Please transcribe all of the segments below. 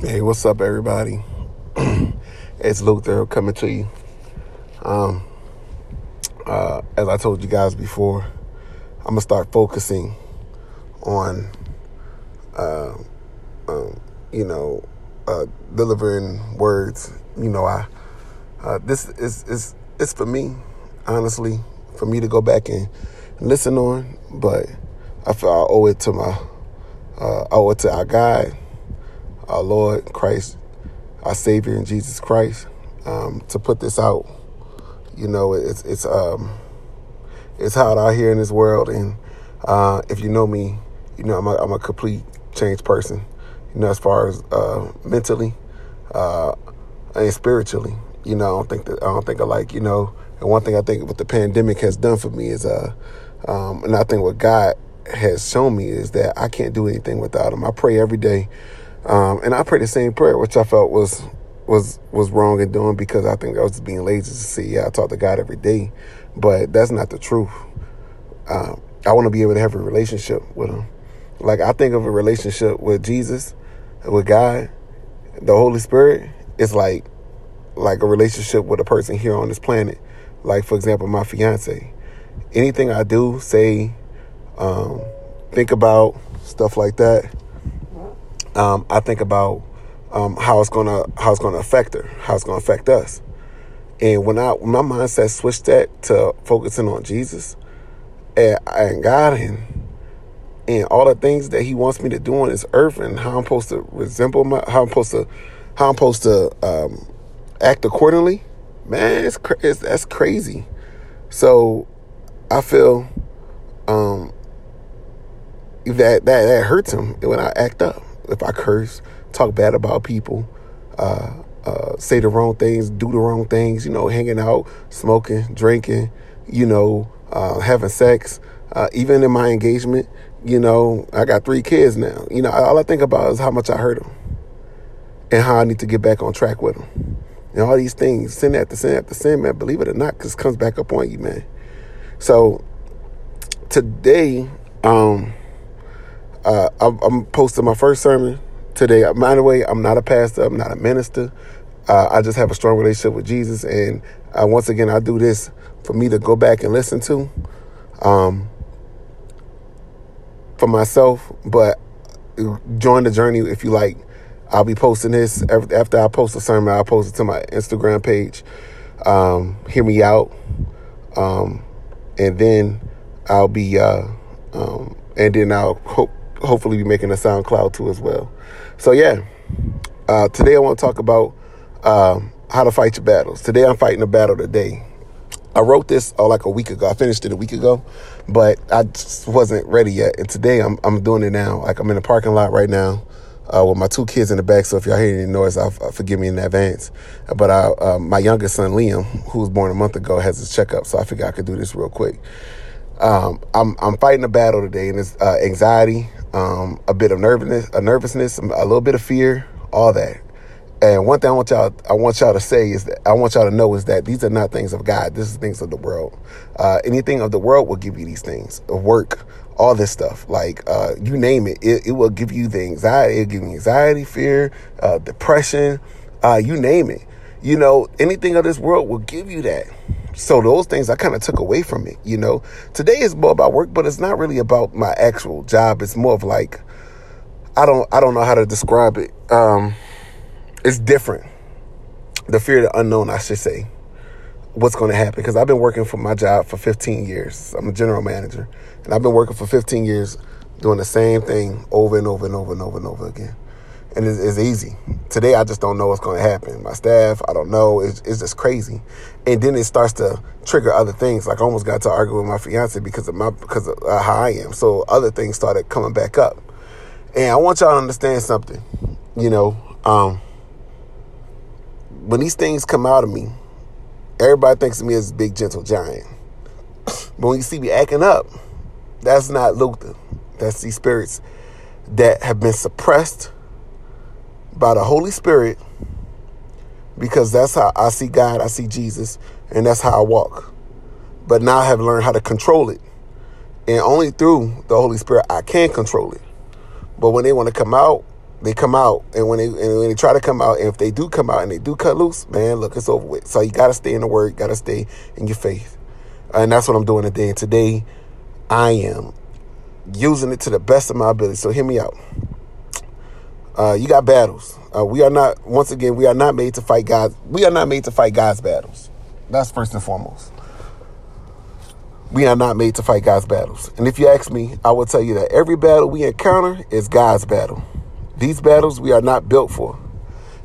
Hey, what's up, everybody? it's Luther coming to you. Um, uh, as I told you guys before, I'm gonna start focusing on, uh, um, you know, uh, delivering words. You know, I uh, this is is it's for me, honestly, for me to go back and listen on. But I feel I owe it to my, uh, I owe it to our God our Lord Christ, our Savior in Jesus Christ, um, to put this out. You know, it's it's um, it's hot out here in this world, and uh, if you know me, you know I'm a, I'm a complete changed person. You know, as far as uh, mentally uh, and spiritually. You know, I don't think that I don't think I like you know. And one thing I think what the pandemic has done for me is uh, um, and I think what God has shown me is that I can't do anything without Him. I pray every day um, and I prayed the same prayer, which I felt was was was wrong in doing because I think I was being lazy to see. Yeah, I talk to God every day, but that's not the truth. Um, I want to be able to have a relationship with Him. Like I think of a relationship with Jesus, with God, the Holy Spirit. It's like like a relationship with a person here on this planet. Like for example, my fiance. Anything I do, say, um, think about stuff like that um, I think about um, how it's gonna how it's gonna affect her, how it's gonna affect us. And when I when my mindset switched that to focusing on Jesus and, and God and and all the things that He wants me to do on this earth and how I'm supposed to resemble my how I'm supposed to how I'm supposed to um, act accordingly, man, it's, it's that's crazy. So I feel um, that that that hurts him when I act up if I curse, talk bad about people, uh, uh, say the wrong things, do the wrong things, you know, hanging out, smoking, drinking, you know, uh, having sex, uh, even in my engagement, you know, I got three kids now. You know, all I think about is how much I hurt them and how I need to get back on track with them. And all these things, sin after sin after sin, man, believe it or not, because comes back up on you, man. So today, um, uh, I'm, I'm, posting my first sermon today. By the way, I'm not a pastor. I'm not a minister. Uh, I just have a strong relationship with Jesus, and uh, once again, I do this for me to go back and listen to, um, for myself. But join the journey if you like. I'll be posting this after I post a sermon. I'll post it to my Instagram page. Um, hear me out, um, and then I'll be, uh, um, and then I'll hope hopefully be making a SoundCloud too as well. So yeah, uh, today I want to talk about um, how to fight your battles. Today I'm fighting a battle today. I wrote this uh, like a week ago. I finished it a week ago, but I just wasn't ready yet. And today I'm I'm doing it now. Like I'm in the parking lot right now. Uh, with my two kids in the back, so if y'all hear any noise, I'll, uh, forgive me in advance. But I, uh, my youngest son Liam, who was born a month ago, has his checkup, so I figured I could do this real quick. Um, I'm I'm fighting a battle today, and it's uh, anxiety, um, a bit of nervousness, a nervousness, a little bit of fear, all that. And one thing I want y'all, I want y'all to say is that I want y'all to know is that these are not things of God. This is things of the world. Uh, anything of the world will give you these things work, all this stuff. Like uh, you name it, it, it, will give you the anxiety. It'll give you anxiety, fear, uh, depression, uh, you name it. You know, anything of this world will give you that. So those things I kind of took away from it, you know. Today is more about work, but it's not really about my actual job. It's more of like I don't I don't know how to describe it. Um it's different. The fear of the unknown, I should say. What's going to happen because I've been working for my job for 15 years. I'm a general manager, and I've been working for 15 years doing the same thing over and over and over and over and over again and it's, it's, easy. Today, I just don't know what's going to happen. My staff, I don't know. It's, it's, just crazy, and then it starts to trigger other things. Like I almost got to argue with my fiance because of my because of uh, how I am. So other things started coming back up, and I want y'all to understand something. You know, um, when these things come out of me, everybody thinks of me as a big gentle giant. But when you see me acting up, that's not Luther. That's these spirits that have been suppressed by the Holy Spirit because that's how I see God, I see Jesus, and that's how I walk. But now I have learned how to control it. And only through the Holy Spirit I can control it. But when they want to come out, they come out, and when they and when they try to come out, and if they do come out and they do cut loose, man, look, it's over with. So you got to stay in the word, you got to stay in your faith, and that's what I'm doing today. And today, I am using it to the best of my ability. So hear me out. Uh, you got battles. Uh, we are not. Once again, we are not made to fight God. We are not made to fight God's battles. That's first and foremost. We are not made to fight God's battles. And if you ask me, I will tell you that every battle we encounter is God's battle. These battles we are not built for.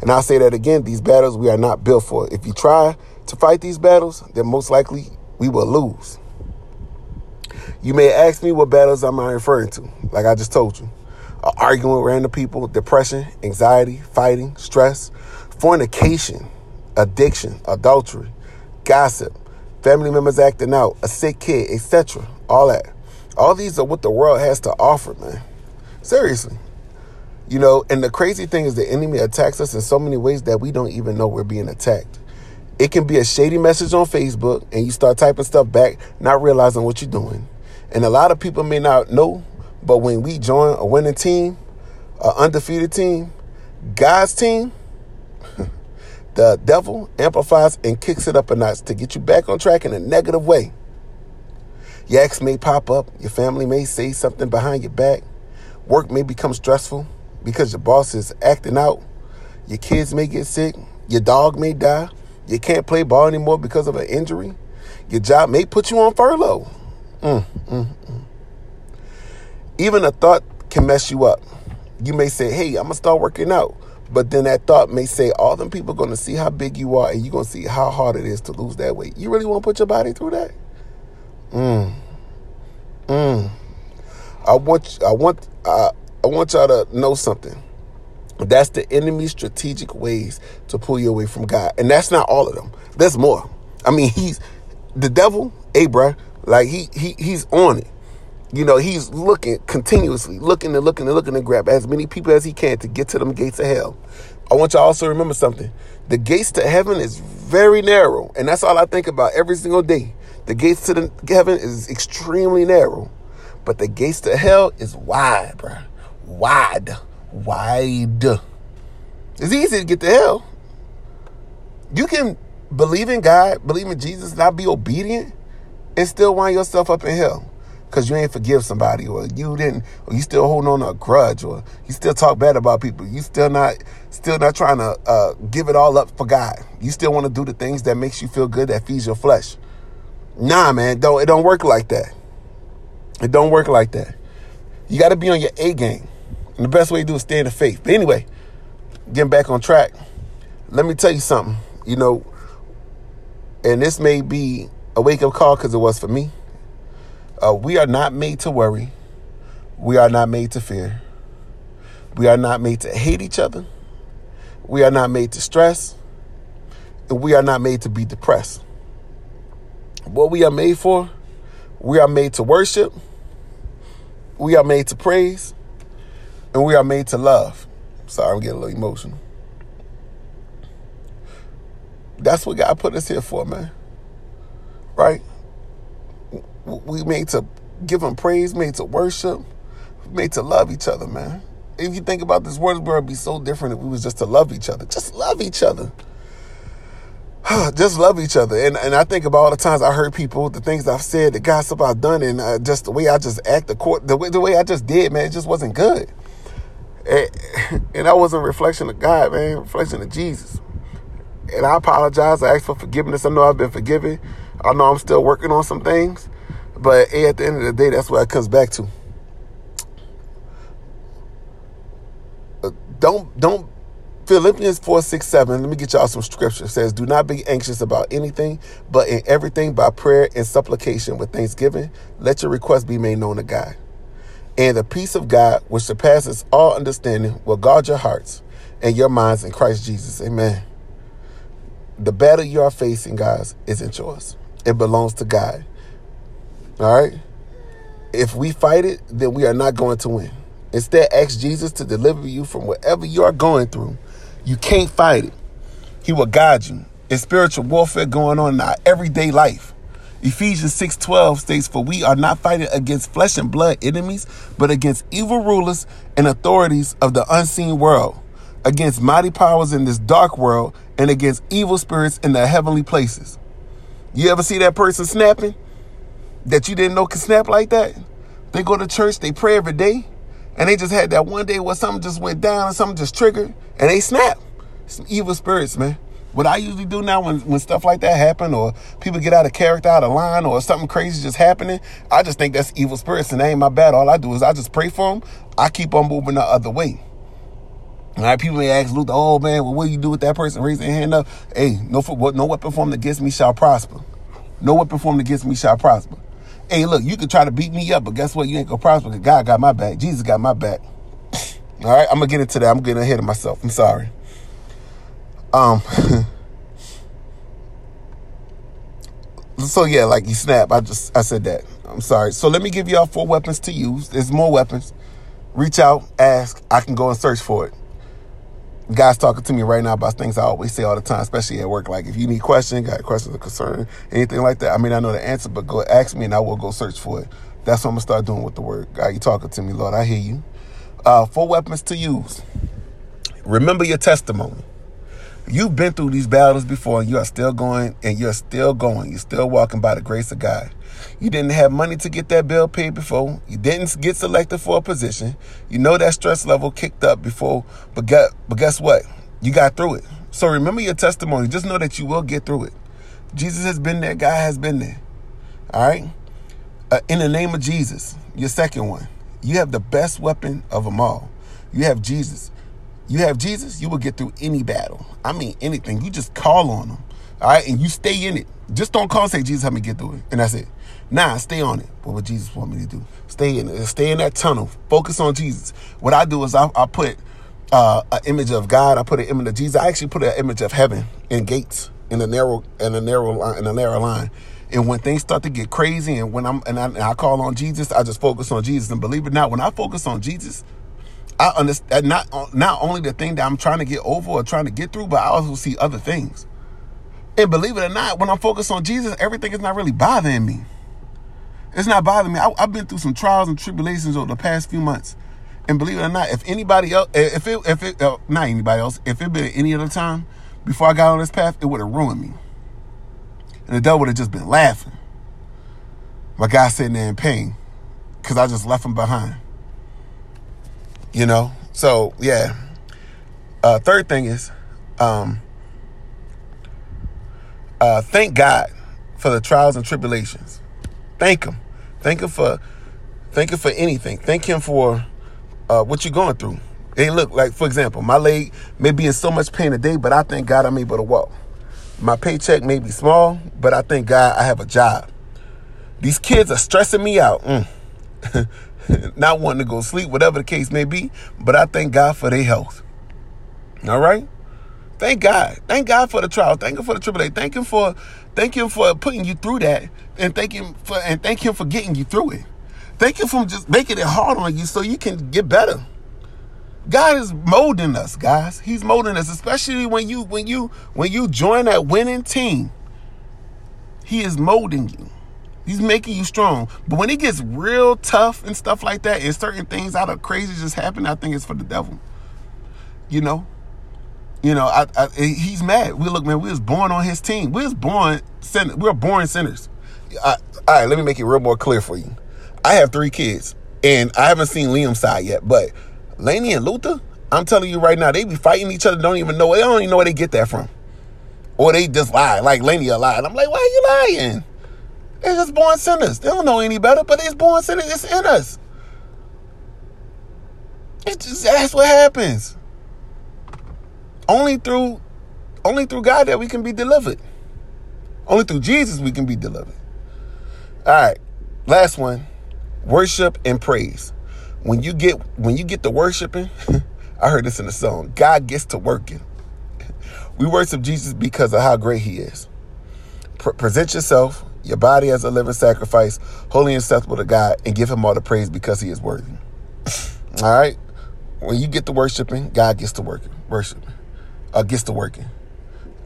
And I'll say that again these battles we are not built for. If you try to fight these battles, then most likely we will lose. You may ask me what battles am I referring to, like I just told you. Arguing with random people, depression, anxiety, fighting, stress, fornication, addiction, adultery, gossip, family members acting out, a sick kid, etc. All that. All these are what the world has to offer, man. Seriously. You know, and the crazy thing is the enemy attacks us in so many ways that we don't even know we're being attacked. It can be a shady message on Facebook and you start typing stuff back, not realizing what you're doing. And a lot of people may not know, but when we join a winning team, an undefeated team, God's team, the devil amplifies and kicks it up a notch to get you back on track in a negative way. Your ex may pop up, your family may say something behind your back, work may become stressful because your boss is acting out, your kids may get sick, your dog may die, you can't play ball anymore because of an injury, your job may put you on furlough. Mm, mm, mm. Even a thought can mess you up. You may say, hey, I'm going to start working out. But then that thought may say, all them people going to see how big you are and you're going to see how hard it is to lose that weight. You really want to put your body through that? Mm. Mm. I want, I want, uh, I want y'all to know something. That's the enemy's strategic ways to pull you away from God. And that's not all of them. There's more. I mean, he's the devil, Abra, like he he he's on it. You know, he's looking continuously, looking and looking and looking to grab as many people as he can to get to them gates of hell. I want you to also remember something. The gates to heaven is very narrow, and that's all I think about every single day. The gates to the heaven is extremely narrow, but the gates to hell is wide, bro. Wide. Wide. It's easy to get to hell. You can believe in God, believe in Jesus, not be obedient, and still wind yourself up in hell because you ain't forgive somebody or you didn't or you still holding on to a grudge or you still talk bad about people. You still not still not trying to uh, give it all up for god. You still want to do the things that makes you feel good that feeds your flesh. Nah man don't it don't work like that. It don't work like that. You got to be on your a game. And the best way to do is stay in the faith. But anyway getting back on track let me tell you something you know. And this may be a wake-up call because it was for me uh, we are not made to worry. We are not made to fear. We are not made to hate each other. We are not made to stress. And we are not made to be depressed. What we are made for, we are made to worship. We are made to praise. And we are made to love. Sorry, I'm getting a little emotional. That's what God put us here for, man. Right? We made to give him praise, made to worship, made to love each other, man. If you think about this world, would be so different if we was just to love each other. Just love each other. just love each other. And and I think about all the times I heard people, the things I've said, the gossip I've done, and uh, just the way I just act, the court, the way the way I just did, man, it just wasn't good. And, and that wasn't a reflection of God, man, reflection of Jesus. And I apologize. I ask for forgiveness. I know I've been forgiven. I know I'm still working on some things. But at the end of the day, that's what it comes back to. Uh, don't don't Philippians 4, 6, 7. Let me get y'all some scripture. It says, Do not be anxious about anything, but in everything by prayer and supplication with thanksgiving, let your requests be made known to God. And the peace of God, which surpasses all understanding, will guard your hearts and your minds in Christ Jesus. Amen. The battle you are facing, guys, isn't yours. It belongs to God. All right? If we fight it, then we are not going to win. Instead, ask Jesus to deliver you from whatever you are going through. You can't fight it. He will guide you. It's spiritual warfare going on in our everyday life. Ephesians 6:12 states, "For we are not fighting against flesh and blood enemies, but against evil rulers and authorities of the unseen world, against mighty powers in this dark world, and against evil spirits in the heavenly places." You ever see that person snapping that you didn't know could snap like that? They go to church, they pray every day, and they just had that one day where something just went down and something just triggered, and they snap. Some evil spirits, man. What I usually do now when, when stuff like that happen or people get out of character, out of line, or something crazy just happening, I just think that's evil spirits and that ain't my bad. All I do is I just pray for them. I keep on moving the other way. All right, people may ask Luther, oh man, well, what do you do with that person? Raise their hand up. Hey, no, no weapon formed against me shall prosper. No weapon formed against me shall prosper. Hey, look, you can try to beat me up, but guess what? You ain't gonna prosper because God got my back. Jesus got my back. All right, I'm gonna get into that. I'm getting ahead of myself. I'm sorry. Um. so yeah, like you snap. I just I said that. I'm sorry. So let me give y'all four weapons to use. There's more weapons. Reach out, ask. I can go and search for it guys talking to me right now about things I always say all the time, especially at work. Like if you need questions, got questions or concern, anything like that. I mean, I know the answer, but go ask me and I will go search for it. That's what I'm gonna start doing with the word. God, you talking to me, Lord. I hear you. Uh, four weapons to use. Remember your testimony. You've been through these battles before and you are still going and you're still going. You're still walking by the grace of God. You didn't have money to get that bill paid before. You didn't get selected for a position. You know that stress level kicked up before, but get, but guess what? You got through it. So remember your testimony. Just know that you will get through it. Jesus has been there. God has been there. All right? Uh, in the name of Jesus, your second one, you have the best weapon of them all. You have Jesus. You have Jesus, you will get through any battle. I mean, anything. You just call on him. All right? And you stay in it. Just don't call and say, Jesus, help me get through it. And that's it. Nah, stay on it. What would Jesus want me to do? Stay in it. Stay in that tunnel. Focus on Jesus. What I do is I, I put uh, an image of God. I put an image of Jesus. I actually put an image of heaven in gates in a narrow in a narrow line in a narrow line. And when things start to get crazy, and when I'm and I, and I call on Jesus, I just focus on Jesus. And believe it or not, when I focus on Jesus, I understand not not only the thing that I'm trying to get over or trying to get through, but I also see other things. And believe it or not, when I'm focused on Jesus, everything is not really bothering me. It's not bothering me. I, have been through some trials and tribulations over the past few months, and believe it or not, if anybody else, if it, if it, uh, not anybody else, if it been any other time before I got on this path, it would have ruined me, and the devil would have just been laughing. My guy sitting there in pain because I just left him behind. You know, so yeah. Uh, third thing is, um, uh, thank God for the trials and tribulations. Thank Him. Thank Him for thank Him for anything. Thank Him for uh, what you're going through. Hey, look, like for example, my leg may be in so much pain today, but I thank God I'm able to walk. My paycheck may be small, but I thank God I have a job. These kids are stressing me out. Mm. Not wanting to go sleep, whatever the case may be, but I thank God for their health. All right? Thank God. Thank God for the trial. Thank Him for the tribulation. Thank Him for thank Him for putting you through that, and thank Him for and thank Him for getting you through it. Thank Him for just making it hard on you so you can get better. God is molding us, guys. He's molding us, especially when you when you when you join that winning team. He is molding you. He's making you strong. But when it gets real tough and stuff like that, and certain things out of crazy just happen, I think it's for the devil. You know, you know, I, I, he's mad. We look, man. We was born on his team. We was born sinners. We are born sinners. I, all right, let me make it real more clear for you. I have three kids, and I haven't seen Liam's side yet. But Laney and Luther, I'm telling you right now, they be fighting each other. Don't even know. They don't even know where they get that from, or they just lie. Like Laney a lie. And I'm like, why are you lying? They're just born sinners. They don't know any better, but it's born sinners. It's in us. It's just that's what happens. Only through only through God that we can be delivered. Only through Jesus we can be delivered. All right. Last one. Worship and praise. When you get when you get to worshiping, I heard this in the song. God gets to working. We worship Jesus because of how great he is. Pre- present yourself, your body as a living sacrifice, holy and acceptable to God, and give him all the praise because he is worthy. all right? When you get to worshiping, God gets to working. Worshiping uh, gets to working.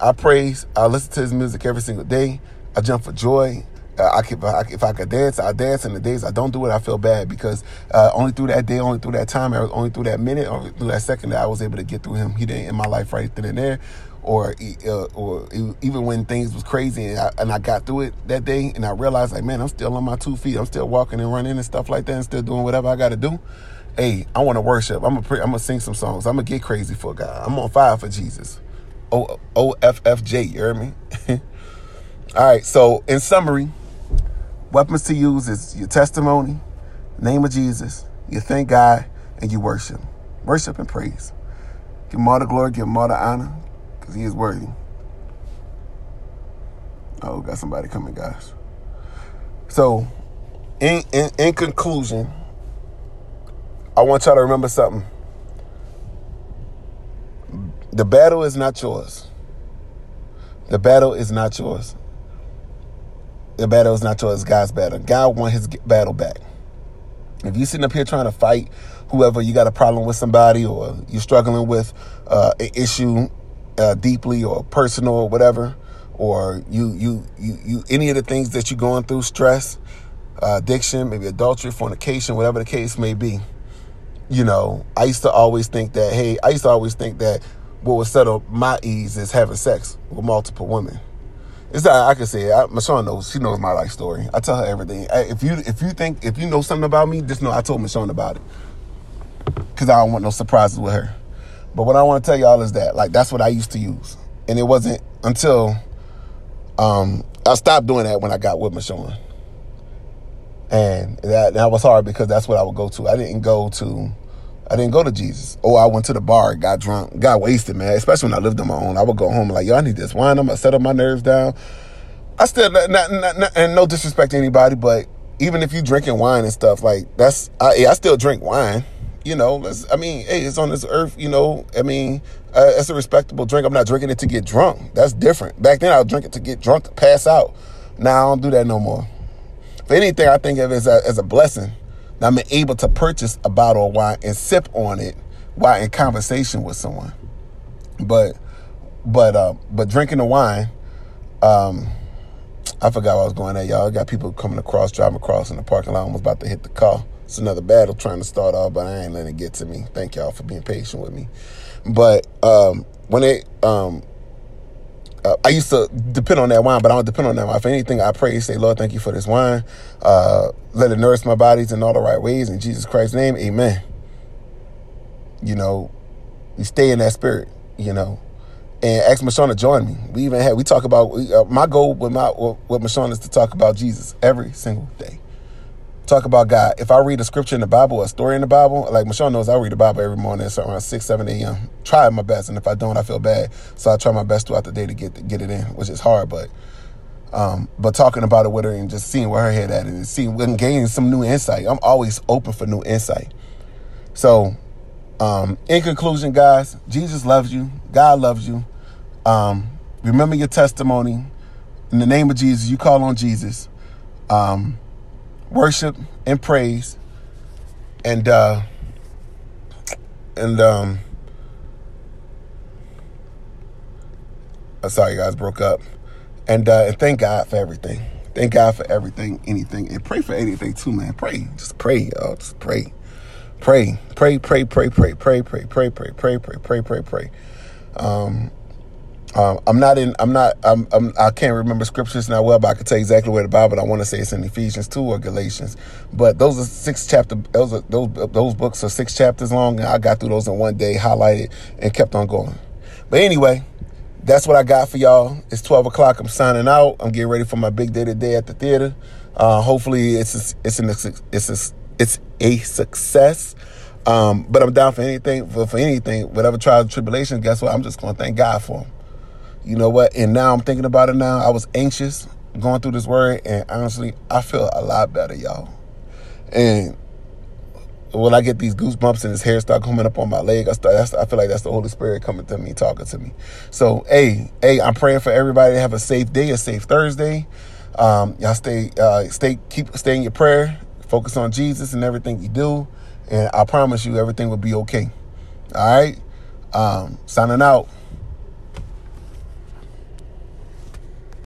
I praise, I listen to his music every single day. I jump for joy. Uh, I could, if I could dance, I dance. And the days I don't do it, I feel bad because uh, only through that day, only through that time, only through that minute, or through that second, that I was able to get through him. He didn't in my life right then and there, or uh, or even when things was crazy and I, and I got through it that day, and I realized like, man, I'm still on my two feet. I'm still walking and running and stuff like that, and still doing whatever I got to do. Hey, I want to worship. I'm gonna I'm gonna sing some songs. I'm gonna get crazy for God. I'm on fire for Jesus. O O F F J. You hear me? All right. So in summary. Weapons to use is your testimony, name of Jesus, you thank God, and you worship. Worship and praise. Give him all the glory, give him all the honor, because he is worthy. Oh, got somebody coming, guys. So, in, in, in conclusion, I want y'all to remember something. The battle is not yours. The battle is not yours the battle is not yours, God's battle. God want his battle back. If you sitting up here trying to fight whoever you got a problem with somebody or you're struggling with uh, an issue uh, deeply or personal or whatever, or you you you you any of the things that you're going through, stress, uh, addiction, maybe adultery, fornication, whatever the case may be. You know, I used to always think that. Hey, I used to always think that what would settle my ease is having sex with multiple women. It's that I can say it. I, Michonne knows. She knows my life story. I tell her everything. If you if you think if you know something about me, just know I told Michonne about it. Cause I don't want no surprises with her. But what I want to tell y'all is that like that's what I used to use, and it wasn't until um, I stopped doing that when I got with Michonne, and that that was hard because that's what I would go to. I didn't go to I didn't go to Jesus. Oh, I went to the bar, got drunk, got wasted, man. Especially when I lived on my own. I would go home like, yo, I need this wine. I'm gonna settle my nerves down. I still not, not, not, and no disrespect to anybody, but even if you drinking wine and stuff, like that's I, I still drink wine. You know, I mean, hey, it's on this earth. You know, I mean, uh, it's a respectable drink. I'm not drinking it to get drunk. That's different. Back then, I would drink it to get drunk, pass out. Now I don't do that no more. If anything, I think of it as a, as a blessing I'm able to purchase a bottle of wine and sip on it while in conversation with someone. But but uh, but drinking the wine, um, I forgot I was going at, y'all. I got people coming across, driving across in the parking lot, almost about to hit the car. It's another battle trying to start off, but I ain't letting it get to me. Thank y'all for being patient with me. But um, when it um, uh, I used to depend on that wine, but I don't depend on that wine. For anything, I pray, say, Lord, thank you for this wine. Uh, let it nourish my bodies in all the right ways. In Jesus Christ's name, amen. You know, you stay in that spirit, you know. And ask Michonne to join me. We even had, we talk about, uh, my goal with my with Michonne is to talk about Jesus every single day talk about God. If I read a scripture in the Bible, a story in the Bible, like Michonne knows, I read the Bible every morning, around six, seven a.m. Try my best, and if I don't, I feel bad. So I try my best throughout the day to get get it in, which is hard, but. Um, but talking about it with her and just seeing where her head at and seeing and gaining some new insight. I'm always open for new insight. So, um, in conclusion, guys, Jesus loves you. God loves you. Um, remember your testimony. In the name of Jesus, you call on Jesus. Um, worship and praise and uh and um I'm sorry guys broke up and uh and thank God for everything thank God for everything anything and pray for anything too man pray just pray y'all just pray pray pray pray pray pray pray pray pray pray pray pray pray pray pray um um, I'm not in. I'm not. I'm, I'm. I can't remember scriptures now well, but I can tell you exactly where the Bible. I want to say it's in Ephesians two or Galatians. But those are six chapter. Those are those those books are six chapters long, and I got through those in one day, highlighted, and kept on going. But anyway, that's what I got for y'all. It's twelve o'clock. I'm signing out. I'm getting ready for my big day today at the theater. Uh, hopefully, it's a, it's an it's a, it's a success. Um, but I'm down for anything for, for anything, whatever trials and tribulations. Guess what? I'm just going to thank God for them. You know what? And now I'm thinking about it now. I was anxious going through this word, and honestly, I feel a lot better, y'all. And when I get these goosebumps and this hair start coming up on my leg, I start. I feel like that's the Holy Spirit coming to me, talking to me. So, hey, hey, I'm praying for everybody to have a safe day, a safe Thursday. Um, y'all stay, uh, stay, keep stay in your prayer. Focus on Jesus and everything you do, and I promise you, everything will be okay. All right. Um, signing out.